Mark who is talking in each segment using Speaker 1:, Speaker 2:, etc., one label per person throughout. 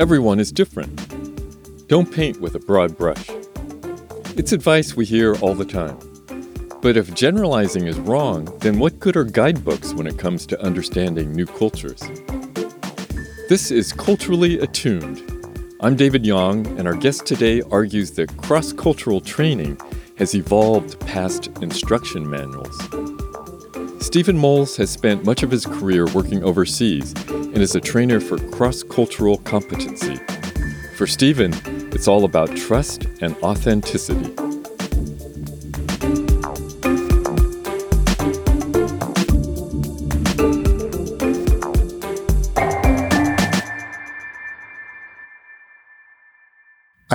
Speaker 1: Everyone is different. Don't paint with a broad brush. It's advice we hear all the time. But if generalizing is wrong, then what good are guidebooks when it comes to understanding new cultures? This is Culturally Attuned. I'm David Young, and our guest today argues that cross cultural training has evolved past instruction manuals. Stephen Moles has spent much of his career working overseas and is a trainer for cross cultural competency. For Stephen, it's all about trust and authenticity.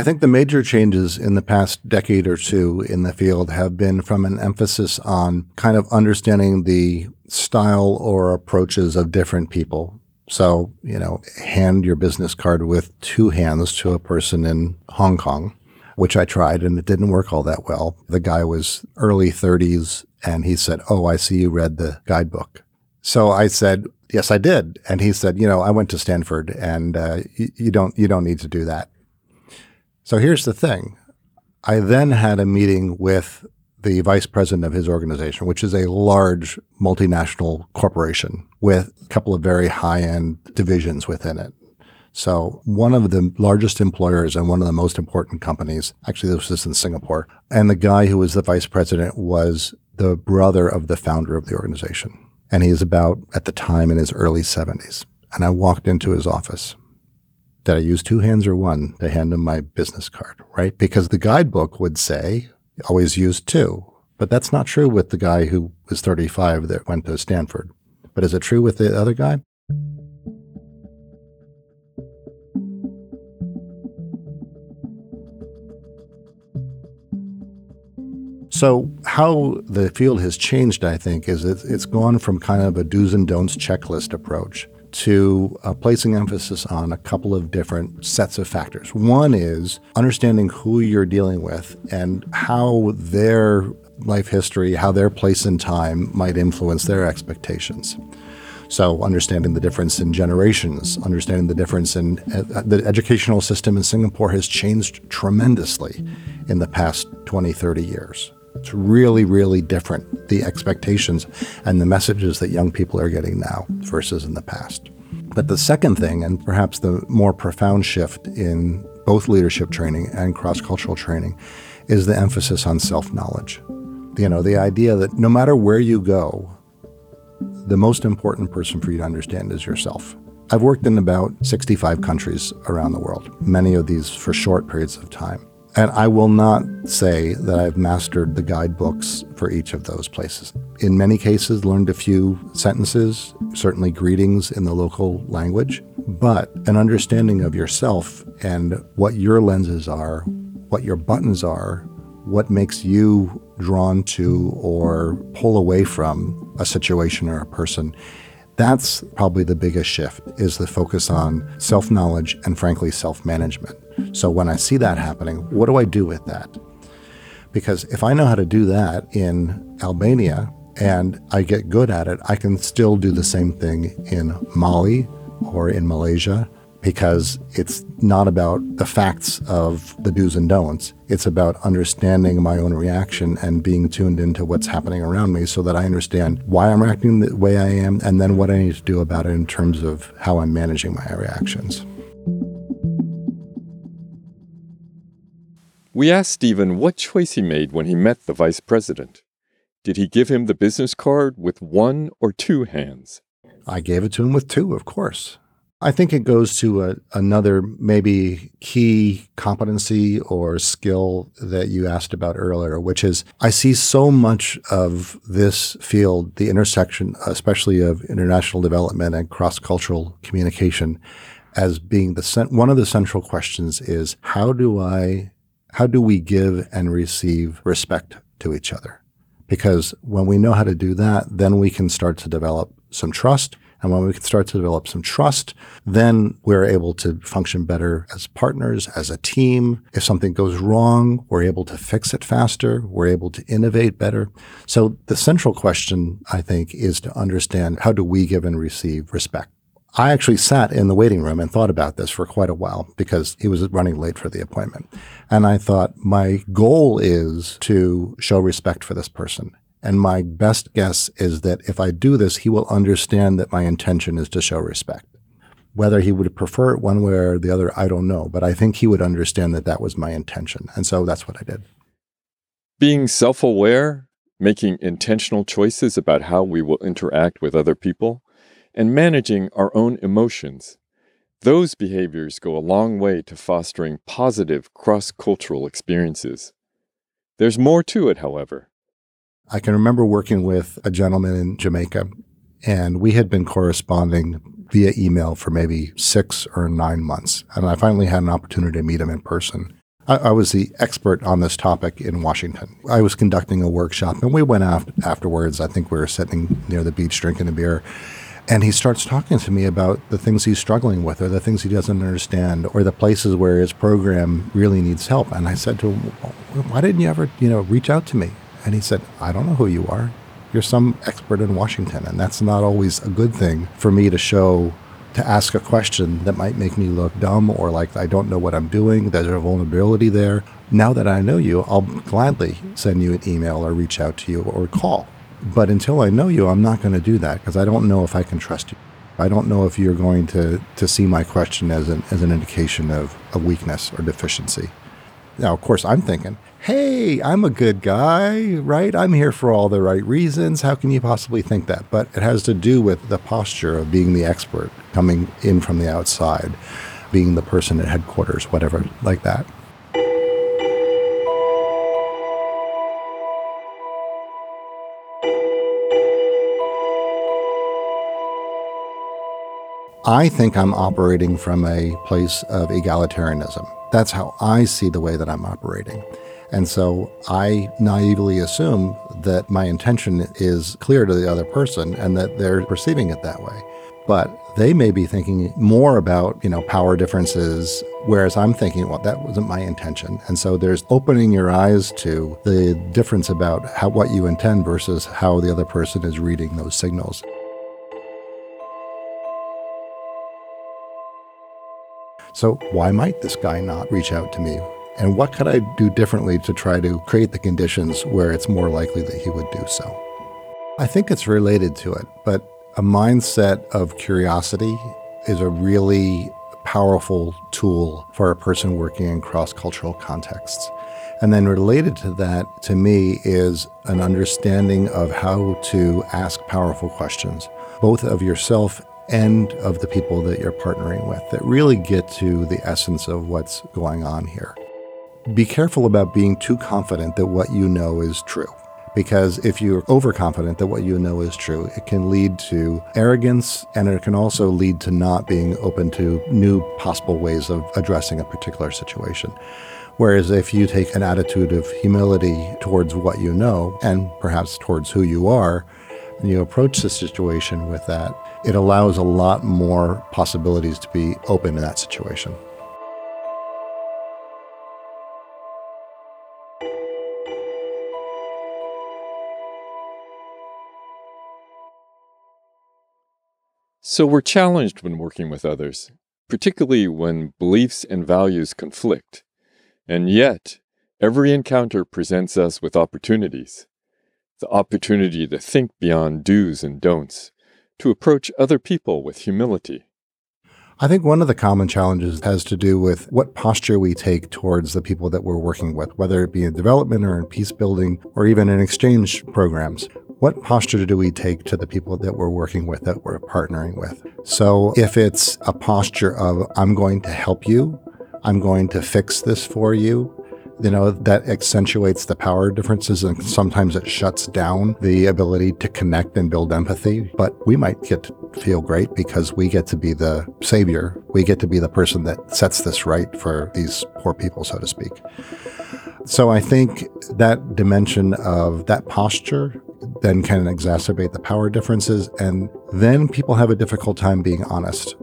Speaker 2: Think the major changes in the past decade or two in the field have been from an emphasis on kind of understanding the style or approaches of different people. So, you know, hand your business card with two hands to a person in Hong Kong, which I tried and it didn't work all that well. The guy was early 30s and he said, Oh, I see you read the guidebook. So I said, Yes, I did. And he said, You know, I went to Stanford and uh, you, you don't you don't need to do that. So here's the thing. I then had a meeting with the vice president of his organization, which is a large multinational corporation with a couple of very high end divisions within it. So one of the largest employers and one of the most important companies, actually this was in Singapore, and the guy who was the vice president was the brother of the founder of the organization. And he is about at the time in his early 70s. And I walked into his office did I use two hands or one to hand him my business card, right? Because the guidebook would say always use two. But that's not true with the guy who was 35 that went to Stanford. But is it true with the other guy? So, how the field has changed, I think, is it's gone from kind of a do's and don'ts checklist approach to uh, placing emphasis on a couple of different sets of factors. One is understanding who you're dealing with and how their life history, how their place in time might influence their expectations. So, understanding the difference in generations, understanding the difference in uh, the educational system in Singapore has changed tremendously in the past 20, 30 years. It's really, really different, the expectations and the messages that young people are getting now versus in the past. But the second thing, and perhaps the more profound shift in both leadership training and cross cultural training, is the emphasis on self knowledge. You know, the idea that no matter where you go, the most important person for you to understand is yourself. I've worked in about 65 countries around the world, many of these for short periods of time. And I will not say that I've mastered the guidebooks for each of those places. In many cases, learned a few sentences, certainly greetings in the local language, but an understanding of yourself and what your lenses are, what your buttons are, what makes you drawn to or pull away from a situation or a person that's probably the biggest shift is the focus on self-knowledge and frankly self-management. So when I see that happening, what do I do with that? Because if I know how to do that in Albania and I get good at it, I can still do the same thing in Mali or in Malaysia because it's not about the facts of the do's and don'ts. It's about understanding my own reaction and being tuned into what's happening around me so that I understand why I'm reacting the way I am and then what I need to do about it in terms of how I'm managing my reactions.
Speaker 1: We asked Stephen what choice he made when he met the vice president. Did he give him the business card with one or two hands?
Speaker 2: I gave it to him with two, of course. I think it goes to a, another maybe key competency or skill that you asked about earlier, which is I see so much of this field, the intersection, especially of international development and cross cultural communication, as being the one of the central questions is how do I, how do we give and receive respect to each other? Because when we know how to do that, then we can start to develop some trust and when we can start to develop some trust, then we're able to function better as partners, as a team. If something goes wrong, we're able to fix it faster. We're able to innovate better. So the central question, I think, is to understand how do we give and receive respect? I actually sat in the waiting room and thought about this for quite a while because he was running late for the appointment. And I thought, my goal is to show respect for this person. And my best guess is that if I do this, he will understand that my intention is to show respect. Whether he would prefer it one way or the other, I don't know. But I think he would understand that that was my intention. And so that's what I did.
Speaker 1: Being self aware, making intentional choices about how we will interact with other people, and managing our own emotions. Those behaviors go a long way to fostering positive cross cultural experiences. There's more to it, however.
Speaker 2: I can remember working with a gentleman in Jamaica, and we had been corresponding via email for maybe six or nine months. And I finally had an opportunity to meet him in person. I, I was the expert on this topic in Washington. I was conducting a workshop, and we went out afterwards. I think we were sitting near the beach drinking a beer. And he starts talking to me about the things he's struggling with, or the things he doesn't understand, or the places where his program really needs help. And I said to him, "Why didn't you ever, you know, reach out to me?" And he said, I don't know who you are. You're some expert in Washington. And that's not always a good thing for me to show, to ask a question that might make me look dumb or like I don't know what I'm doing. There's a vulnerability there. Now that I know you, I'll gladly send you an email or reach out to you or call. But until I know you, I'm not going to do that because I don't know if I can trust you. I don't know if you're going to, to see my question as an, as an indication of a weakness or deficiency. Now, of course, I'm thinking, hey, I'm a good guy, right? I'm here for all the right reasons. How can you possibly think that? But it has to do with the posture of being the expert, coming in from the outside, being the person at headquarters, whatever, like that. I think I'm operating from a place of egalitarianism. That's how I see the way that I'm operating. And so I naively assume that my intention is clear to the other person and that they're perceiving it that way. But they may be thinking more about, you know, power differences, whereas I'm thinking, well, that wasn't my intention. And so there's opening your eyes to the difference about how what you intend versus how the other person is reading those signals. So why might this guy not reach out to me and what could I do differently to try to create the conditions where it's more likely that he would do so? I think it's related to it, but a mindset of curiosity is a really powerful tool for a person working in cross cultural contexts. And then related to that, to me, is an understanding of how to ask powerful questions, both of yourself and of the people that you're partnering with, that really get to the essence of what's going on here be careful about being too confident that what you know is true. Because if you're overconfident that what you know is true, it can lead to arrogance and it can also lead to not being open to new possible ways of addressing a particular situation. Whereas if you take an attitude of humility towards what you know and perhaps towards who you are, and you approach the situation with that, it allows a lot more possibilities to be open in that situation.
Speaker 1: So we're challenged when working with others, particularly when beliefs and values conflict. And yet, every encounter presents us with opportunities the opportunity to think beyond do's and don'ts, to approach other people with humility.
Speaker 2: I think one of the common challenges has to do with what posture we take towards the people that we're working with, whether it be in development or in peace building or even in exchange programs what posture do we take to the people that we're working with, that we're partnering with? So if it's a posture of, I'm going to help you, I'm going to fix this for you, you know, that accentuates the power differences and sometimes it shuts down the ability to connect and build empathy. But we might get to feel great because we get to be the savior. We get to be the person that sets this right for these poor people, so to speak. So I think that dimension of that posture then can exacerbate the power differences, and then people have a difficult time being honest.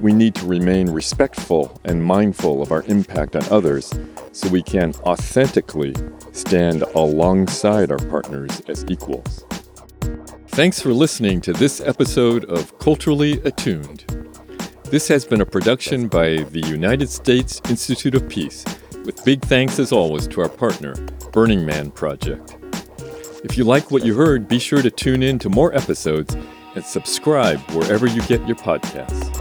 Speaker 1: We need to remain respectful and mindful of our impact on others so we can authentically stand alongside our partners as equals. Thanks for listening to this episode of Culturally Attuned. This has been a production by the United States Institute of Peace, with big thanks as always to our partner, Burning Man Project. If you like what you heard, be sure to tune in to more episodes and subscribe wherever you get your podcasts.